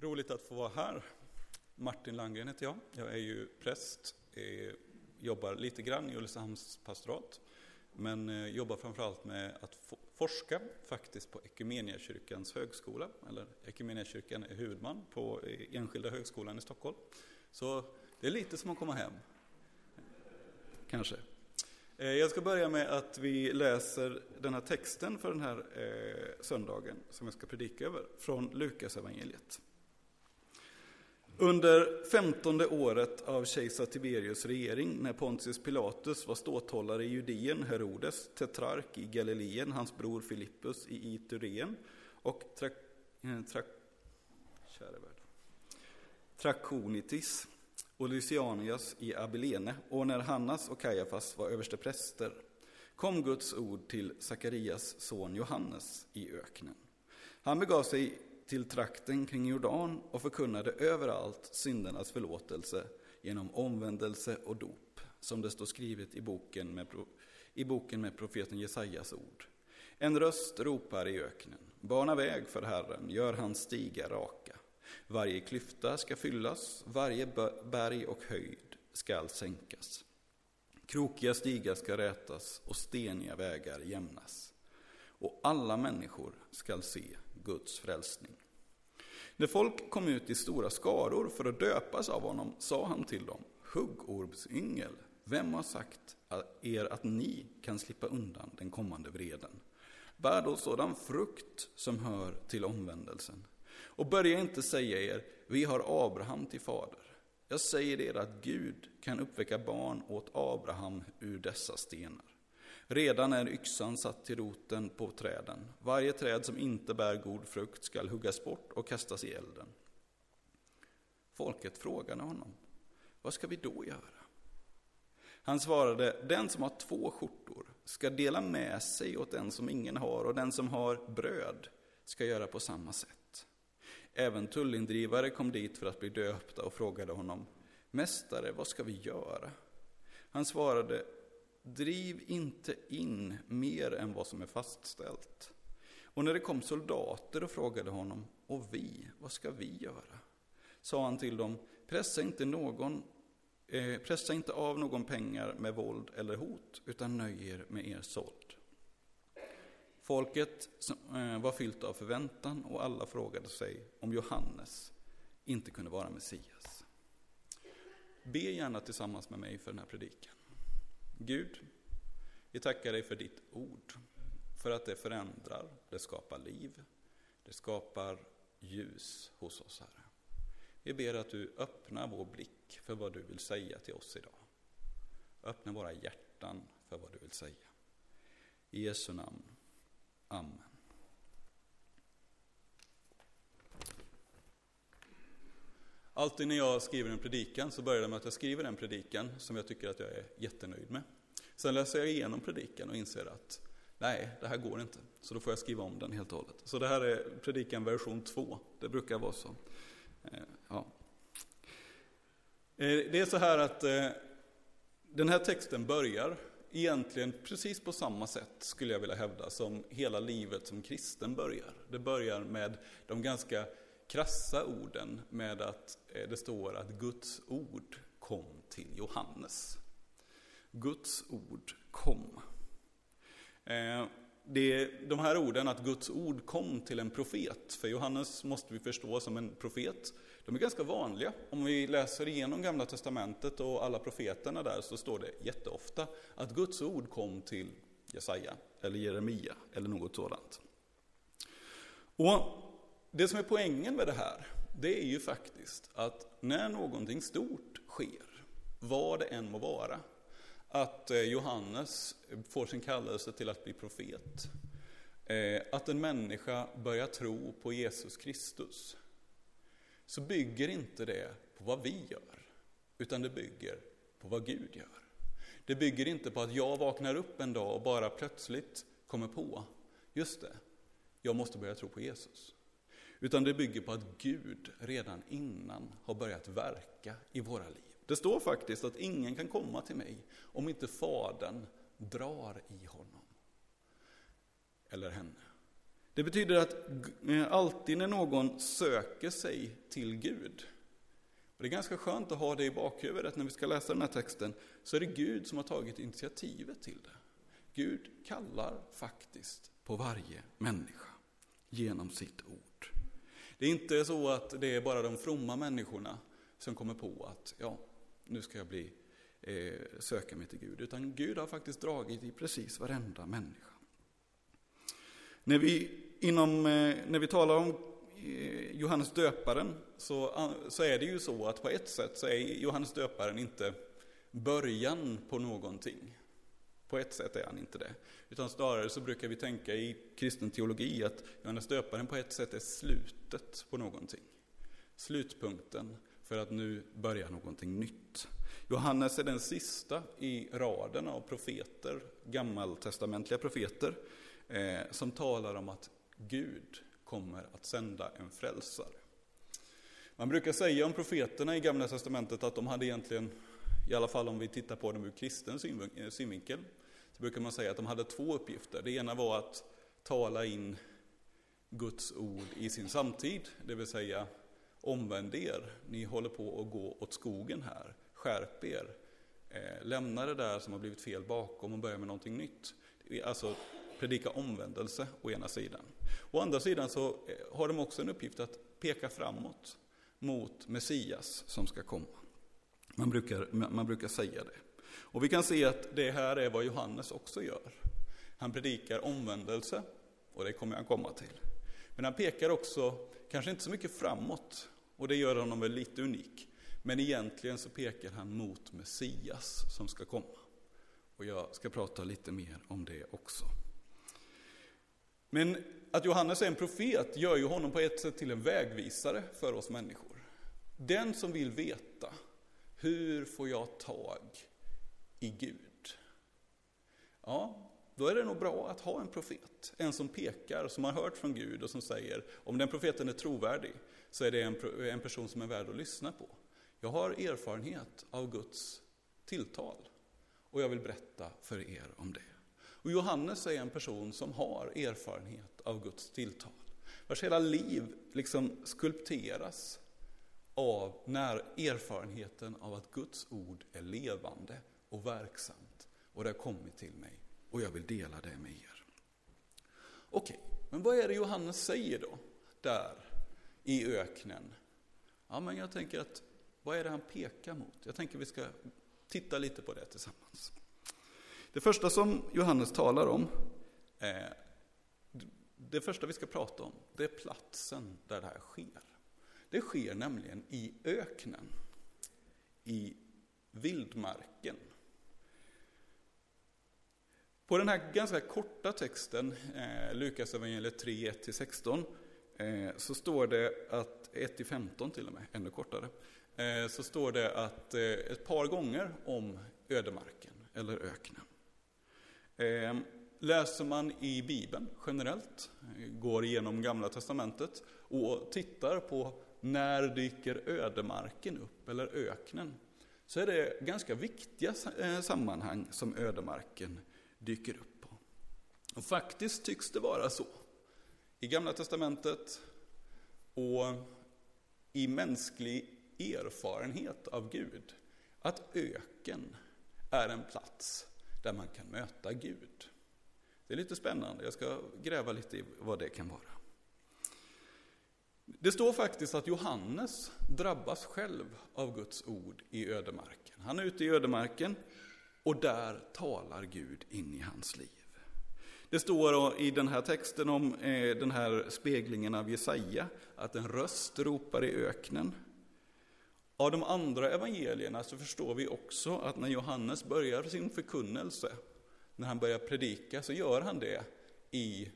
Roligt att få vara här. Martin Landgren heter jag. Jag är ju präst, eh, jobbar lite grann i Ulricehamns pastorat, men eh, jobbar framförallt med att forska faktiskt på Equmeniakyrkans högskola, eller Equmeniakyrkan är huvudman på eh, Enskilda högskolan i Stockholm. Så det är lite som att komma hem. Kanske. Eh, jag ska börja med att vi läser den här texten för den här söndagen som jag ska predika över, från Lukas evangeliet. Under femtonde året av kejsar Tiberius regering, när Pontius Pilatus var ståthållare i Judeen, Herodes, tetrark i Galileen, hans bror Filippus i Itureen och tra, eh, Trakonitis och Lysianias i Abilene, och när Hannas och Kajafas var överstepräster, kom Guds ord till Sakarias son Johannes i öknen. Han begav sig till trakten kring Jordan och förkunnade överallt syndernas förlåtelse genom omvändelse och dop, som det står skrivet i boken med, i boken med profeten Jesajas ord. En röst ropar i öknen, bana väg för Herren, gör hans stigar raka. Varje klyfta ska fyllas, varje berg och höjd skall sänkas. Krokiga stigar ska rätas och steniga vägar jämnas. Och alla människor skall se Guds frälsning. När folk kom ut i stora skaror för att döpas av honom sa han till dem, huggormsyngel, vem har sagt er att ni kan slippa undan den kommande vreden? Bär då sådan frukt som hör till omvändelsen. Och börja inte säga er, vi har Abraham till fader. Jag säger er att Gud kan uppväcka barn åt Abraham ur dessa stenar. Redan är yxan satt till roten på träden. Varje träd som inte bär god frukt skall huggas bort och kastas i elden. Folket frågade honom, vad ska vi då göra? Han svarade, den som har två skjortor ska dela med sig åt den som ingen har och den som har bröd ska göra på samma sätt. Även tullindrivare kom dit för att bli döpta och frågade honom, Mästare, vad ska vi göra? Han svarade, Driv inte in mer än vad som är fastställt. Och när det kom soldater och frågade honom, och vi, vad ska vi göra? Sa han till dem, pressa inte, någon, eh, pressa inte av någon pengar med våld eller hot, utan nöj er med er såld. Folket eh, var fyllt av förväntan och alla frågade sig om Johannes inte kunde vara Messias. Be gärna tillsammans med mig för den här predikan. Gud, vi tackar dig för ditt ord, för att det förändrar, det skapar liv, det skapar ljus hos oss, Herre. Vi ber att du öppnar vår blick för vad du vill säga till oss idag. Öppna våra hjärtan för vad du vill säga. I Jesu namn. Amen. Alltid när jag skriver en predikan så börjar det med att jag skriver en predikan som jag tycker att jag är jättenöjd med. Sen läser jag igenom predikan och inser att nej, det här går inte. Så då får jag skriva om den helt och hållet. Så det här är predikan version 2. Det brukar vara så. Eh, ja. Eh, det är så här att eh, den här texten börjar egentligen precis på samma sätt, skulle jag vilja hävda, som hela livet som kristen börjar. Det börjar med de ganska krassa orden med att eh, det står att Guds ord kom till Johannes. Guds ord kom. Eh, det, de här orden, att Guds ord kom till en profet, för Johannes måste vi förstå som en profet, de är ganska vanliga. Om vi läser igenom Gamla Testamentet och alla profeterna där så står det jätteofta att Guds ord kom till Jesaja eller Jeremia eller något sådant. Och det som är poängen med det här, det är ju faktiskt att när någonting stort sker, vad det än må vara, att eh, Johannes får sin kallelse till att bli profet. Eh, att en människa börjar tro på Jesus Kristus. Så bygger inte det på vad vi gör, utan det bygger på vad Gud gör. Det bygger inte på att jag vaknar upp en dag och bara plötsligt kommer på, just det, jag måste börja tro på Jesus. Utan det bygger på att Gud redan innan har börjat verka i våra liv. Det står faktiskt att ingen kan komma till mig om inte Fadern drar i honom. Eller henne. Det betyder att eh, alltid när någon söker sig till Gud, och det är ganska skönt att ha det i bakhuvudet när vi ska läsa den här texten, så är det Gud som har tagit initiativet till det. Gud kallar faktiskt på varje människa genom sitt ord. Det är inte så att det är bara de fromma människorna som kommer på att ja, nu ska jag bli, eh, söka mig till Gud, utan Gud har faktiskt dragit i precis varenda människa. När vi, inom, eh, när vi talar om eh, Johannes döparen så, eh, så är det ju så att på ett sätt så är Johannes döparen inte början på någonting. På ett sätt är han inte det. Utan snarare så brukar vi tänka i kristen teologi att Johannes döparen på ett sätt är slutet på någonting. Slutpunkten för att nu börja någonting nytt. Johannes är den sista i raden av profeter, gammaltestamentliga profeter, eh, som talar om att Gud kommer att sända en frälsare. Man brukar säga om profeterna i Gamla Testamentet att de hade egentligen, i alla fall om vi tittar på dem ur kristen eh, synvinkel, så brukar man säga att de hade två uppgifter. Det ena var att tala in Guds ord i sin samtid, det vill säga omvänd er, ni håller på att gå åt skogen här, skärp er, eh, lämna det där som har blivit fel bakom och börja med någonting nytt. Alltså predika omvändelse å ena sidan. Å andra sidan så eh, har de också en uppgift att peka framåt mot Messias som ska komma. Man brukar, man brukar säga det. Och vi kan se att det här är vad Johannes också gör. Han predikar omvändelse, och det kommer han komma till. Men han pekar också, kanske inte så mycket framåt, och det gör honom väl lite unik. Men egentligen så pekar han mot Messias som ska komma. Och jag ska prata lite mer om det också. Men att Johannes är en profet gör ju honom på ett sätt till en vägvisare för oss människor. Den som vill veta, hur får jag tag i Gud? Ja, då är det nog bra att ha en profet. En som pekar, som har hört från Gud och som säger, om den profeten är trovärdig, så är det en, en person som är värd att lyssna på. Jag har erfarenhet av Guds tilltal och jag vill berätta för er om det. Och Johannes är en person som har erfarenhet av Guds tilltal. Vars hela liv liksom skulpteras av när erfarenheten av att Guds ord är levande och verksamt. Och det har kommit till mig och jag vill dela det med er. Okej, men vad är det Johannes säger då, där i öknen? Ja, men jag tänker att, vad är det han pekar mot? Jag tänker vi ska titta lite på det tillsammans. Det första som Johannes talar om, eh, det första vi ska prata om, det är platsen där det här sker. Det sker nämligen i öknen, i vildmarken. På den här ganska korta texten, eh, Lukas evangeliet 3, 1-16, eh, så står det att, 1-15 till och med, ännu kortare, eh, så står det att eh, ett par gånger om ödemarken, eller öknen. Eh, läser man i Bibeln generellt, eh, går igenom Gamla Testamentet och tittar på när dyker ödemarken upp, eller öknen, så är det ganska viktiga eh, sammanhang som ödemarken dyker upp på. Och faktiskt tycks det vara så i Gamla Testamentet och i mänsklig erfarenhet av Gud, att öken är en plats där man kan möta Gud. Det är lite spännande, jag ska gräva lite i vad det kan vara. Det står faktiskt att Johannes drabbas själv av Guds ord i ödemarken. Han är ute i ödemarken och där talar Gud in i hans liv. Det står i den här texten om eh, den här speglingen av Jesaja, att en röst ropar i öknen. Av de andra evangelierna så förstår vi också att när Johannes börjar sin förkunnelse, när han börjar predika, så gör han det i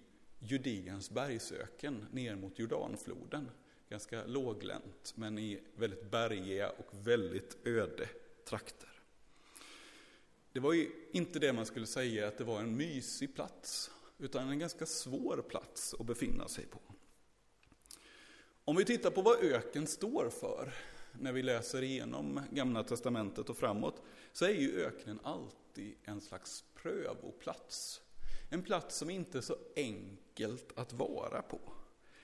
Judeens bergsöken ner mot Jordanfloden. Ganska låglänt, men i väldigt bergiga och väldigt öde trakter. Det var ju inte det man skulle säga att det var en mysig plats, utan en ganska svår plats att befinna sig på. Om vi tittar på vad öken står för, när vi läser igenom Gamla Testamentet och framåt, så är ju öknen alltid en slags prövoplats. En plats som inte är så enkelt att vara på.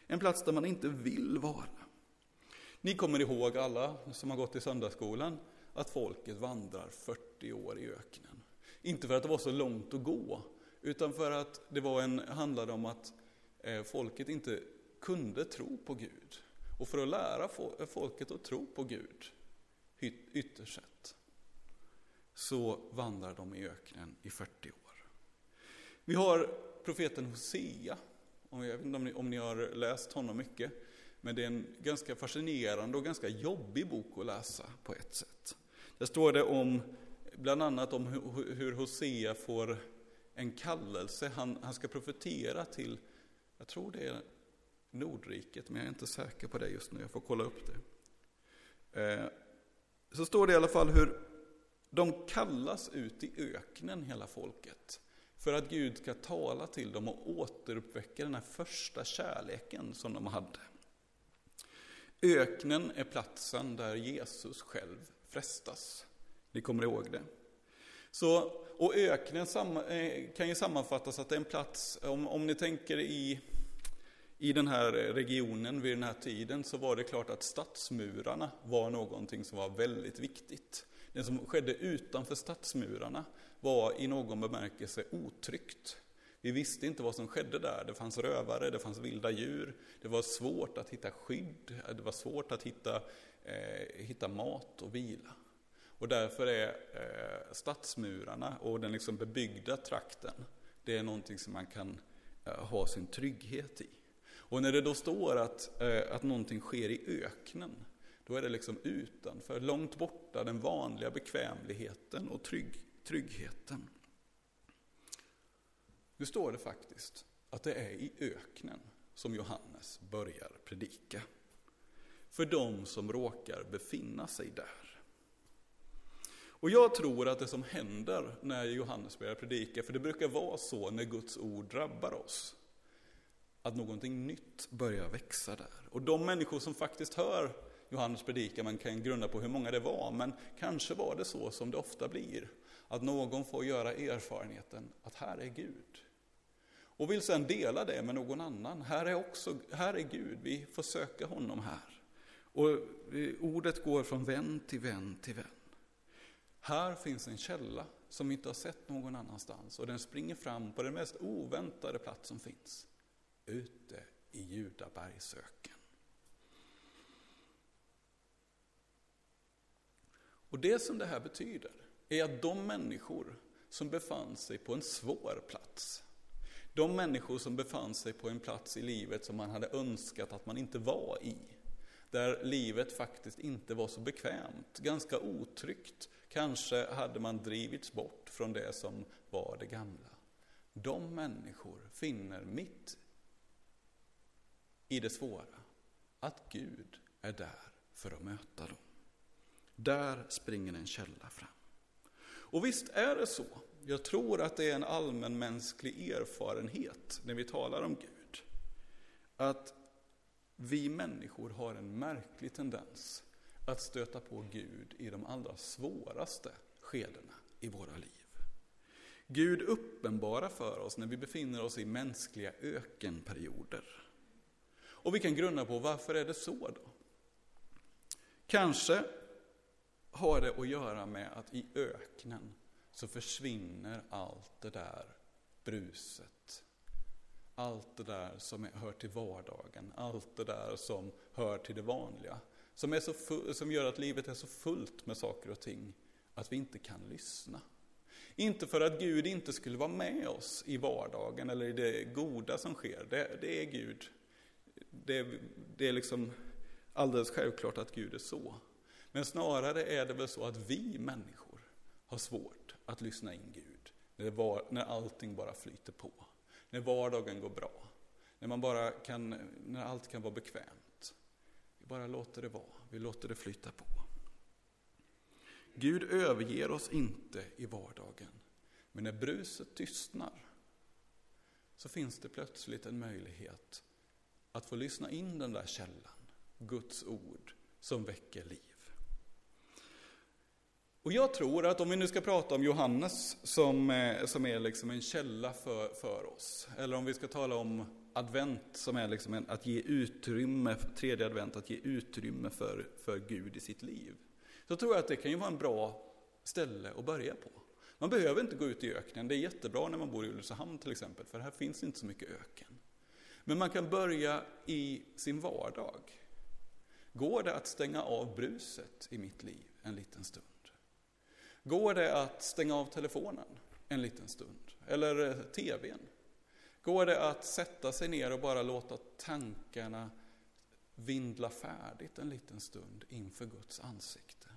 En plats där man inte vill vara. Ni kommer ihåg alla som har gått i söndagsskolan att folket vandrar 40 år i öknen. Inte för att det var så långt att gå, utan för att det var en, handlade om att eh, folket inte kunde tro på Gud. Och för att lära folket att tro på Gud, ytterst sett, så vandrar de i öknen i 40 år. Vi har profeten Hosea, jag vet inte om ni har läst honom mycket, men det är en ganska fascinerande och ganska jobbig bok att läsa på ett sätt. Där står det om, bland annat om hur Hosea får en kallelse. Han, han ska profetera till, jag tror det är Nordriket, men jag är inte säker på det just nu. Jag får kolla upp det. Eh, så står det i alla fall hur de kallas ut i öknen, hela folket. För att Gud ska tala till dem och återuppväcka den här första kärleken som de hade. Öknen är platsen där Jesus själv frestas. Ni kommer ihåg det. Så, och öknen eh, kan ju sammanfattas att det är en plats, om, om ni tänker i, i den här regionen vid den här tiden, så var det klart att stadsmurarna var någonting som var väldigt viktigt. Det som skedde utanför stadsmurarna var i någon bemärkelse otryggt. Vi visste inte vad som skedde där. Det fanns rövare, det fanns vilda djur. Det var svårt att hitta skydd, det var svårt att hitta, eh, hitta mat och vila. Och därför är eh, stadsmurarna och den liksom bebyggda trakten, det är någonting som man kan eh, ha sin trygghet i. Och när det då står att, eh, att någonting sker i öknen, då är det liksom utanför, långt borta, den vanliga bekvämligheten och trygg, tryggheten. Nu står det faktiskt att det är i öknen som Johannes börjar predika. För de som råkar befinna sig där. Och jag tror att det som händer när Johannes börjar predika, för det brukar vara så när Guds ord drabbar oss, att någonting nytt börjar växa där. Och de människor som faktiskt hör Johannes predikan, man kan grunda på hur många det var, men kanske var det så som det ofta blir, att någon får göra erfarenheten att här är Gud. Och vill sedan dela det med någon annan. Här är, också, här är Gud, vi får söka honom här. Och ordet går från vän till vän till vän. Här finns en källa som vi inte har sett någon annanstans och den springer fram på den mest oväntade plats som finns. Ute i Judabergsöken. Och det som det här betyder är att de människor som befann sig på en svår plats, de människor som befann sig på en plats i livet som man hade önskat att man inte var i, där livet faktiskt inte var så bekvämt, ganska otryggt, kanske hade man drivits bort från det som var det gamla. De människor finner mitt i det svåra att Gud är där för att möta dem. Där springer en källa fram. Och visst är det så. Jag tror att det är en allmänmänsklig erfarenhet när vi talar om Gud. Att vi människor har en märklig tendens att stöta på Gud i de allra svåraste skedena i våra liv. Gud uppenbarar för oss när vi befinner oss i mänskliga ökenperioder. Och vi kan grunna på varför är det så då? Kanske har det att göra med att i öknen så försvinner allt det där bruset. Allt det där som hör till vardagen, allt det där som hör till det vanliga. Som, är så full, som gör att livet är så fullt med saker och ting att vi inte kan lyssna. Inte för att Gud inte skulle vara med oss i vardagen eller i det goda som sker, det, det är Gud. Det, det är liksom alldeles självklart att Gud är så. Men snarare är det väl så att vi människor har svårt att lyssna in Gud när, var, när allting bara flyter på. När vardagen går bra. När, man bara kan, när allt kan vara bekvämt. Vi bara låter det vara, vi låter det flyta på. Gud överger oss inte i vardagen. Men när bruset tystnar så finns det plötsligt en möjlighet att få lyssna in den där källan, Guds ord, som väcker liv. Och jag tror att om vi nu ska prata om Johannes som, eh, som är liksom en källa för, för oss, eller om vi ska tala om advent som är liksom en, att ge utrymme, tredje advent, att ge utrymme för, för Gud i sitt liv. Så tror jag att det kan ju vara en bra ställe att börja på. Man behöver inte gå ut i öknen, det är jättebra när man bor i Ulricehamn till exempel, för här finns inte så mycket öken. Men man kan börja i sin vardag. Går det att stänga av bruset i mitt liv en liten stund? Går det att stänga av telefonen en liten stund? Eller eh, tvn? Går det att sätta sig ner och bara låta tankarna vindla färdigt en liten stund inför Guds ansikte?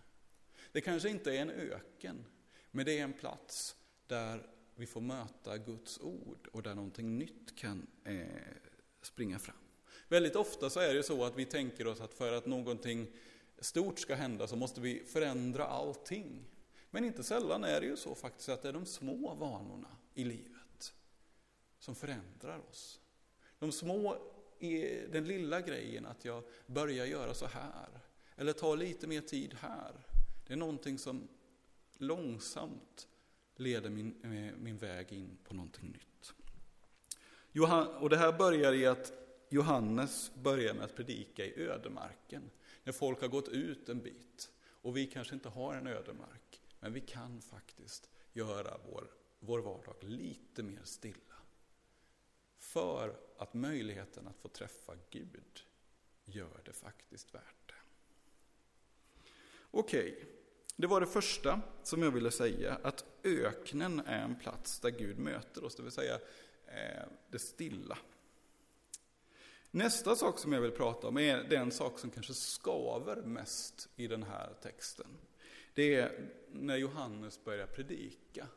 Det kanske inte är en öken, men det är en plats där vi får möta Guds ord och där någonting nytt kan eh, springa fram. Väldigt ofta så är det så att vi tänker oss att för att någonting stort ska hända så måste vi förändra allting. Men inte sällan är det ju så faktiskt att det är de små vanorna i livet som förändrar oss. De små, den lilla grejen att jag börjar göra så här, eller tar lite mer tid här. Det är någonting som långsamt leder min, eh, min väg in på någonting nytt. Och det här börjar i att Johannes börjar med att predika i ödemarken. När folk har gått ut en bit och vi kanske inte har en ödemark. Men vi kan faktiskt göra vår, vår vardag lite mer stilla. För att möjligheten att få träffa Gud gör det faktiskt värt det. Okej, okay. det var det första som jag ville säga, att öknen är en plats där Gud möter oss, det vill säga eh, det stilla. Nästa sak som jag vill prata om är den sak som kanske skaver mest i den här texten. Det är när Johannes börjar predika.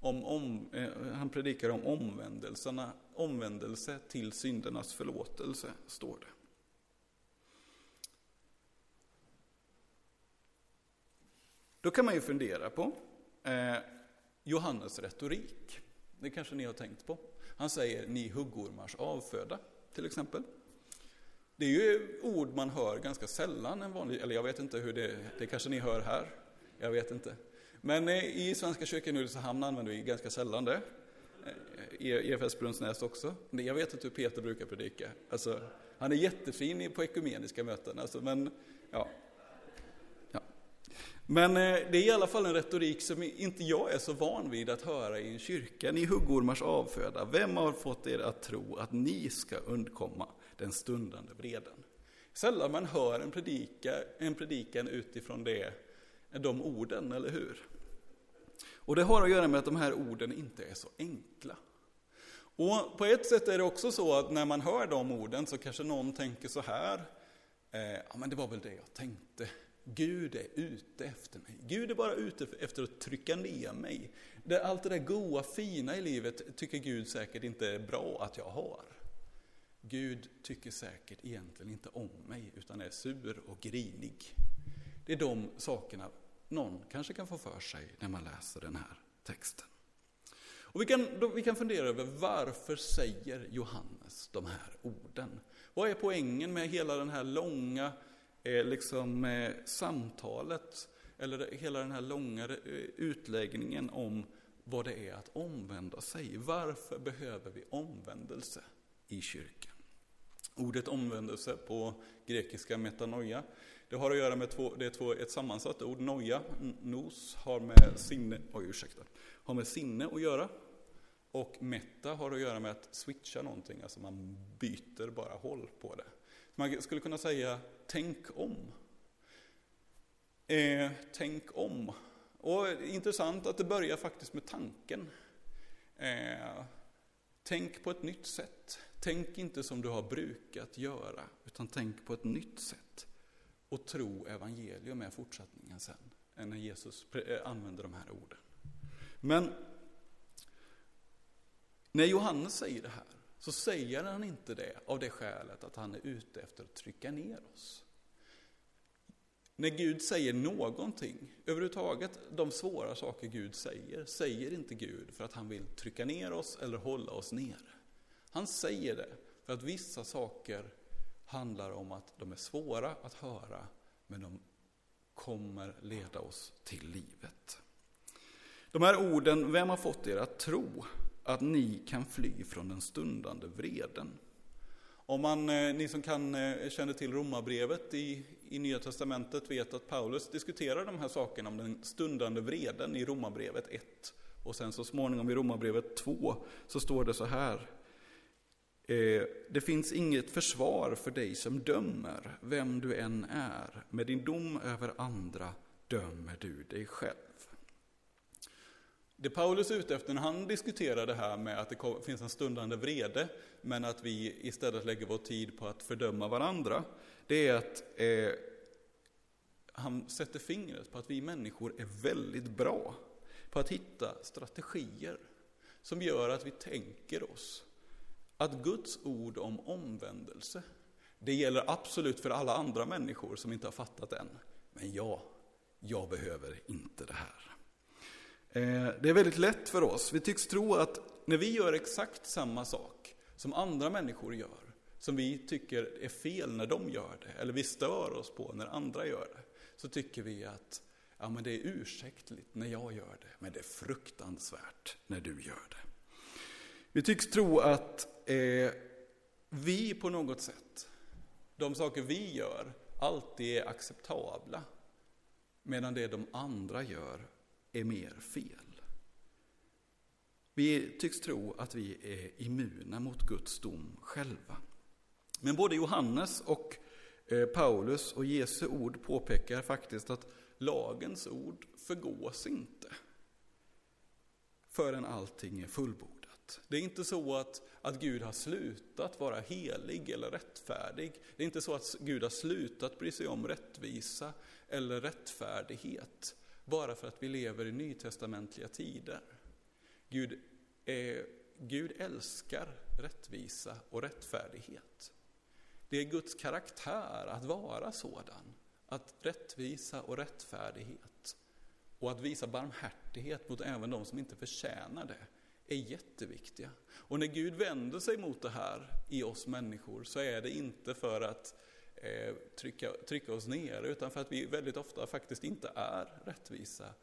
Om, om, eh, han predikar om omvändelserna, omvändelse till syndernas förlåtelse, står det. Då kan man ju fundera på eh, Johannes retorik. Det kanske ni har tänkt på. Han säger ni huggormars avföda, till exempel. Det är ju ord man hör ganska sällan en vanlig, eller jag vet inte hur det, det kanske ni hör här. Jag vet inte. Men eh, i Svenska kyrkan i Ulricehamn använder vi ganska sällan det. Eh, I EFS Brunnsnäs också. Jag vet inte hur Peter brukar predika. Alltså, han är jättefin på ekumeniska möten, alltså, men ja. ja. Men eh, det är i alla fall en retorik som inte jag är så van vid att höra i en kyrka. Ni huggormars avföda, vem har fått er att tro att ni ska undkomma den stundande vreden? Sällan man hör en, predika, en predikan utifrån det de orden, eller hur? Och det har att göra med att de här orden inte är så enkla. Och på ett sätt är det också så att när man hör de orden så kanske någon tänker så här, eh, ja men det var väl det jag tänkte. Gud är ute efter mig. Gud är bara ute efter att trycka ner mig. Det, allt det där goa, fina i livet tycker Gud säkert inte är bra att jag har. Gud tycker säkert egentligen inte om mig, utan är sur och grinig. Det är de sakerna någon kanske kan få för sig när man läser den här texten. Och vi, kan, då, vi kan fundera över varför säger Johannes de här orden? Vad är poängen med hela den här långa eh, liksom, eh, samtalet, eller hela den här långa eh, utläggningen om vad det är att omvända sig? Varför behöver vi omvändelse i kyrkan? Ordet omvändelse på grekiska metanoia det har att göra med två, det är två, ett sammansatt ord, noja, nos, har med sinne, oj ursäkta, har med sinne att göra. Och metta har att göra med att switcha någonting, alltså man byter bara håll på det. Man skulle kunna säga, tänk om. Eh, tänk om. Och intressant att det börjar faktiskt med tanken. Eh, tänk på ett nytt sätt. Tänk inte som du har brukat göra, utan tänk på ett nytt sätt och tro evangelium är fortsättningen sen, när Jesus eh, använder de här orden. Men när Johannes säger det här, så säger han inte det av det skälet att han är ute efter att trycka ner oss. När Gud säger någonting, överhuvudtaget de svåra saker Gud säger, säger inte Gud för att han vill trycka ner oss eller hålla oss nere. Han säger det för att vissa saker handlar om att de är svåra att höra, men de kommer leda oss till livet. De här orden, vem har fått er att tro att ni kan fly från den stundande vreden? Om man, eh, ni som kan, eh, känner till romabrevet i, i Nya Testamentet vet att Paulus diskuterar de här sakerna om den stundande vreden i romabrevet 1. Och sen så småningom i romabrevet 2 så står det så här. Eh, det finns inget försvar för dig som dömer, vem du än är. Med din dom över andra dömer du dig själv. Det Paulus är ute efter när han diskuterar det här med att det finns en stundande vrede, men att vi istället lägger vår tid på att fördöma varandra, det är att eh, han sätter fingret på att vi människor är väldigt bra på att hitta strategier som gör att vi tänker oss att Guds ord om omvändelse, det gäller absolut för alla andra människor som inte har fattat än. Men jag, jag behöver inte det här. Eh, det är väldigt lätt för oss. Vi tycks tro att när vi gör exakt samma sak som andra människor gör, som vi tycker är fel när de gör det, eller vi stör oss på när andra gör det, så tycker vi att ja, men det är ursäktligt när jag gör det, men det är fruktansvärt när du gör det. Vi tycks tro att eh, vi på något sätt, de saker vi gör, alltid är acceptabla, medan det de andra gör är mer fel. Vi tycks tro att vi är immuna mot Guds dom själva. Men både Johannes och eh, Paulus och Jesu ord påpekar faktiskt att lagens ord förgås inte förrän allting är fullbordat. Det är inte så att, att Gud har slutat vara helig eller rättfärdig. Det är inte så att Gud har slutat bry sig om rättvisa eller rättfärdighet bara för att vi lever i nytestamentliga tider. Gud, är, Gud älskar rättvisa och rättfärdighet. Det är Guds karaktär att vara sådan, att rättvisa och rättfärdighet och att visa barmhärtighet mot även de som inte förtjänar det är jätteviktiga. Och när Gud vänder sig mot det här i oss människor så är det inte för att Eh, trycka, trycka oss ner, utan för att vi väldigt ofta faktiskt inte är rättvisa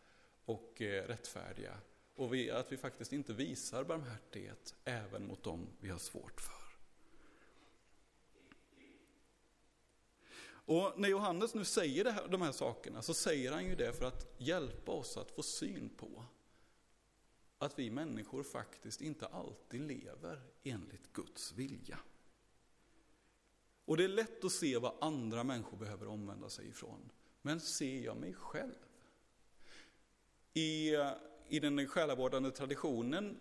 och eh, rättfärdiga. Och vi, att vi faktiskt inte visar barmhärtighet även mot dem vi har svårt för. Och när Johannes nu säger här, de här sakerna så säger han ju det för att hjälpa oss att få syn på att vi människor faktiskt inte alltid lever enligt Guds vilja. Och det är lätt att se vad andra människor behöver omvända sig ifrån. Men ser jag mig själv? I, i den själavårdande traditionen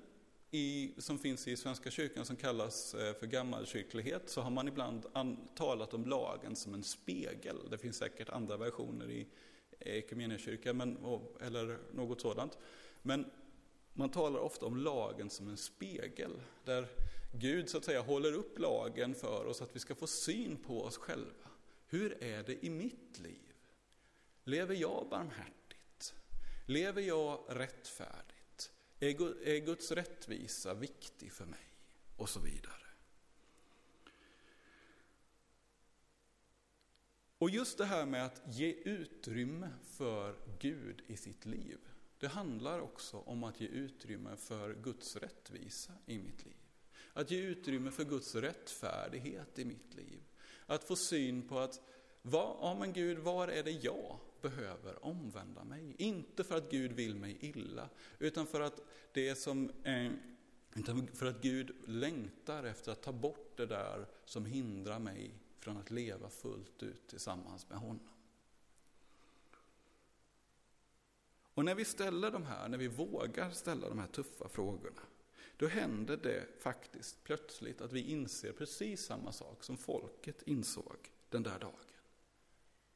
i, som finns i Svenska kyrkan som kallas eh, för gammalkyrklighet så har man ibland an, talat om lagen som en spegel. Det finns säkert andra versioner i eh, Equmeniakyrkan eller något sådant. Men man talar ofta om lagen som en spegel, där Gud så att säga håller upp lagen för oss att vi ska få syn på oss själva. Hur är det i mitt liv? Lever jag barmhärtigt? Lever jag rättfärdigt? Är Guds rättvisa viktig för mig? Och så vidare. Och just det här med att ge utrymme för Gud i sitt liv. Det handlar också om att ge utrymme för Guds rättvisa i mitt liv. Att ge utrymme för Guds rättfärdighet i mitt liv. Att få syn på att, vad, ja men Gud, var är det jag behöver omvända mig? Inte för att Gud vill mig illa, utan för att det som eh, för att Gud längtar efter att ta bort det där som hindrar mig från att leva fullt ut tillsammans med honom. Och när vi ställer de här, när vi vågar ställa de här tuffa frågorna, då händer det faktiskt plötsligt att vi inser precis samma sak som folket insåg den där dagen.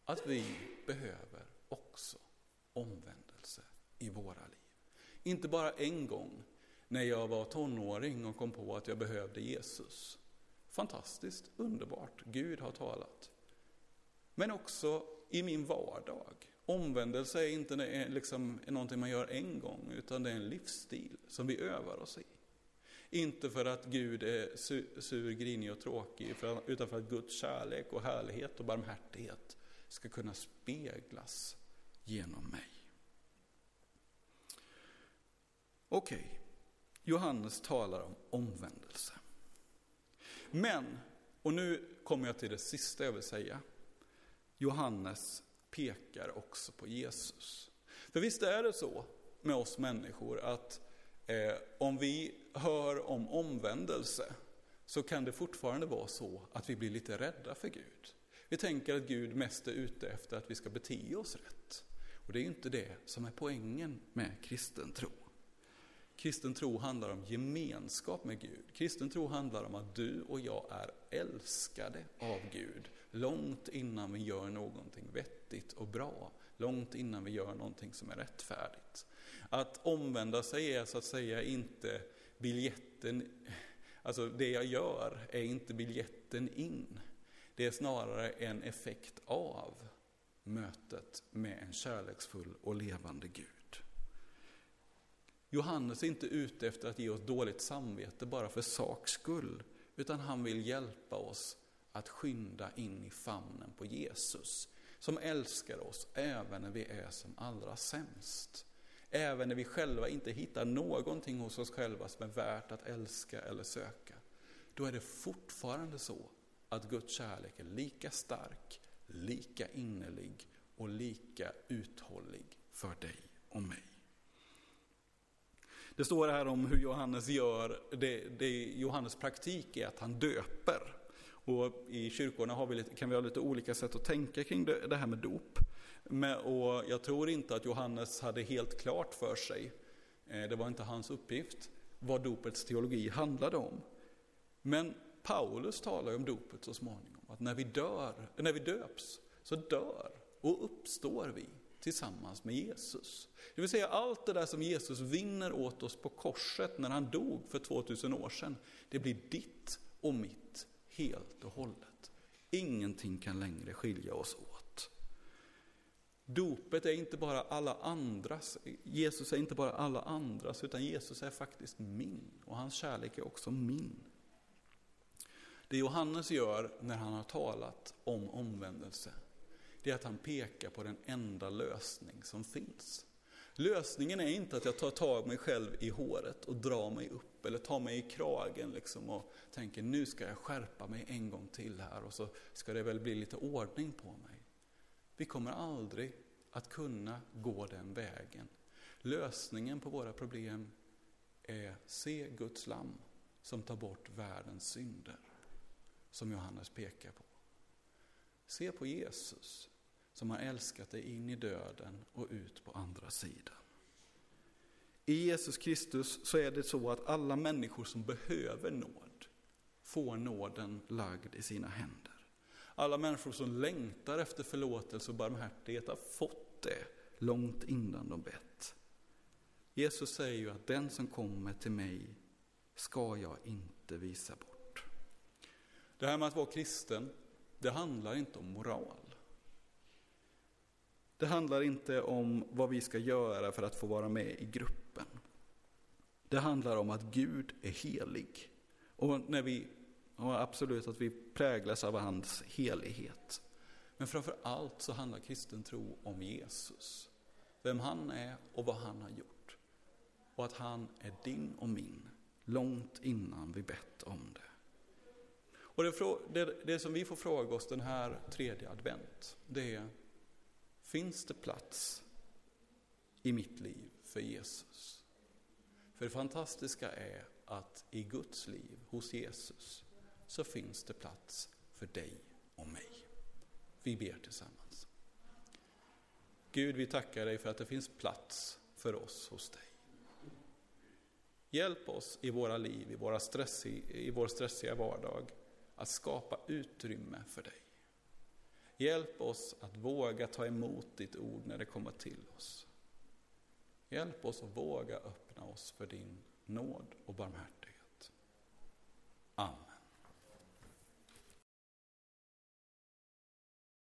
Att vi behöver också omvändelse i våra liv. Inte bara en gång när jag var tonåring och kom på att jag behövde Jesus. Fantastiskt, underbart, Gud har talat. Men också i min vardag. Omvändelse är inte liksom någonting man gör en gång, utan det är en livsstil som vi övar oss i. Inte för att Gud är sur, grinig och tråkig, utan för att Guds kärlek och härlighet och barmhärtighet ska kunna speglas genom mig. Okej, okay. Johannes talar om omvändelse. Men, och nu kommer jag till det sista jag vill säga. Johannes pekar också på Jesus. För visst är det så med oss människor att eh, om vi hör om omvändelse så kan det fortfarande vara så att vi blir lite rädda för Gud. Vi tänker att Gud mest är ute efter att vi ska bete oss rätt. Och det är ju inte det som är poängen med kristen tro. Kristen tro handlar om gemenskap med Gud. Kristen tro handlar om att du och jag är älskade av Gud långt innan vi gör någonting vettigt och bra. Långt innan vi gör någonting som är rättfärdigt. Att omvända sig är så att säga inte biljetten, alltså det jag gör är inte biljetten in. Det är snarare en effekt av mötet med en kärleksfull och levande Gud. Johannes är inte ute efter att ge oss dåligt samvete bara för saks skull, utan han vill hjälpa oss att skynda in i famnen på Jesus, som älskar oss även när vi är som allra sämst. Även när vi själva inte hittar någonting hos oss själva som är värt att älska eller söka. Då är det fortfarande så att Guds kärlek är lika stark, lika innerlig och lika uthållig för dig och mig. Det står här om hur Johannes gör, det, det Johannes praktik är att han döper. Och I kyrkorna har vi lite, kan vi ha lite olika sätt att tänka kring det, det här med dop. Men, och jag tror inte att Johannes hade helt klart för sig, eh, det var inte hans uppgift, vad dopets teologi handlade om. Men Paulus talar ju om dopet så småningom, att när vi, dör, när vi döps så dör och uppstår vi tillsammans med Jesus. Det vill säga allt det där som Jesus vinner åt oss på korset när han dog för 2000 år sedan, det blir ditt och mitt helt och hållet. Ingenting kan längre skilja oss åt. Dopet är inte bara alla andras, Jesus är inte bara alla andras, utan Jesus är faktiskt min. Och hans kärlek är också min. Det Johannes gör när han har talat om omvändelse, det är att han pekar på den enda lösning som finns. Lösningen är inte att jag tar tag mig själv i håret och drar mig upp eller tar mig i kragen liksom och tänker nu ska jag skärpa mig en gång till här och så ska det väl bli lite ordning på mig. Vi kommer aldrig att kunna gå den vägen. Lösningen på våra problem är se Guds lam som tar bort världens synder, som Johannes pekar på. Se på Jesus som har älskat dig in i döden och ut på andra sidan. I Jesus Kristus så är det så att alla människor som behöver nåd får nåden lagd i sina händer. Alla människor som längtar efter förlåtelse och barmhärtighet har fått det långt innan de bett. Jesus säger ju att den som kommer till mig ska jag inte visa bort. Det här med att vara kristen, det handlar inte om moral. Det handlar inte om vad vi ska göra för att få vara med i gruppen. Det handlar om att Gud är helig. Och, när vi, och absolut att vi präglas av hans helighet. Men framför allt så handlar kristen tro om Jesus. Vem han är och vad han har gjort. Och att han är din och min, långt innan vi bett om det. Och det, det, det som vi får fråga oss den här tredje advent, det är Finns det plats i mitt liv för Jesus? För det fantastiska är att i Guds liv, hos Jesus, så finns det plats för dig och mig. Vi ber tillsammans. Gud, vi tackar dig för att det finns plats för oss hos dig. Hjälp oss i våra liv, i, våra stress, i vår stressiga vardag, att skapa utrymme för dig. Hjälp oss att våga ta emot ditt ord när det kommer till oss. Hjälp oss att våga öppna oss för din nåd och barmhärtighet. Amen.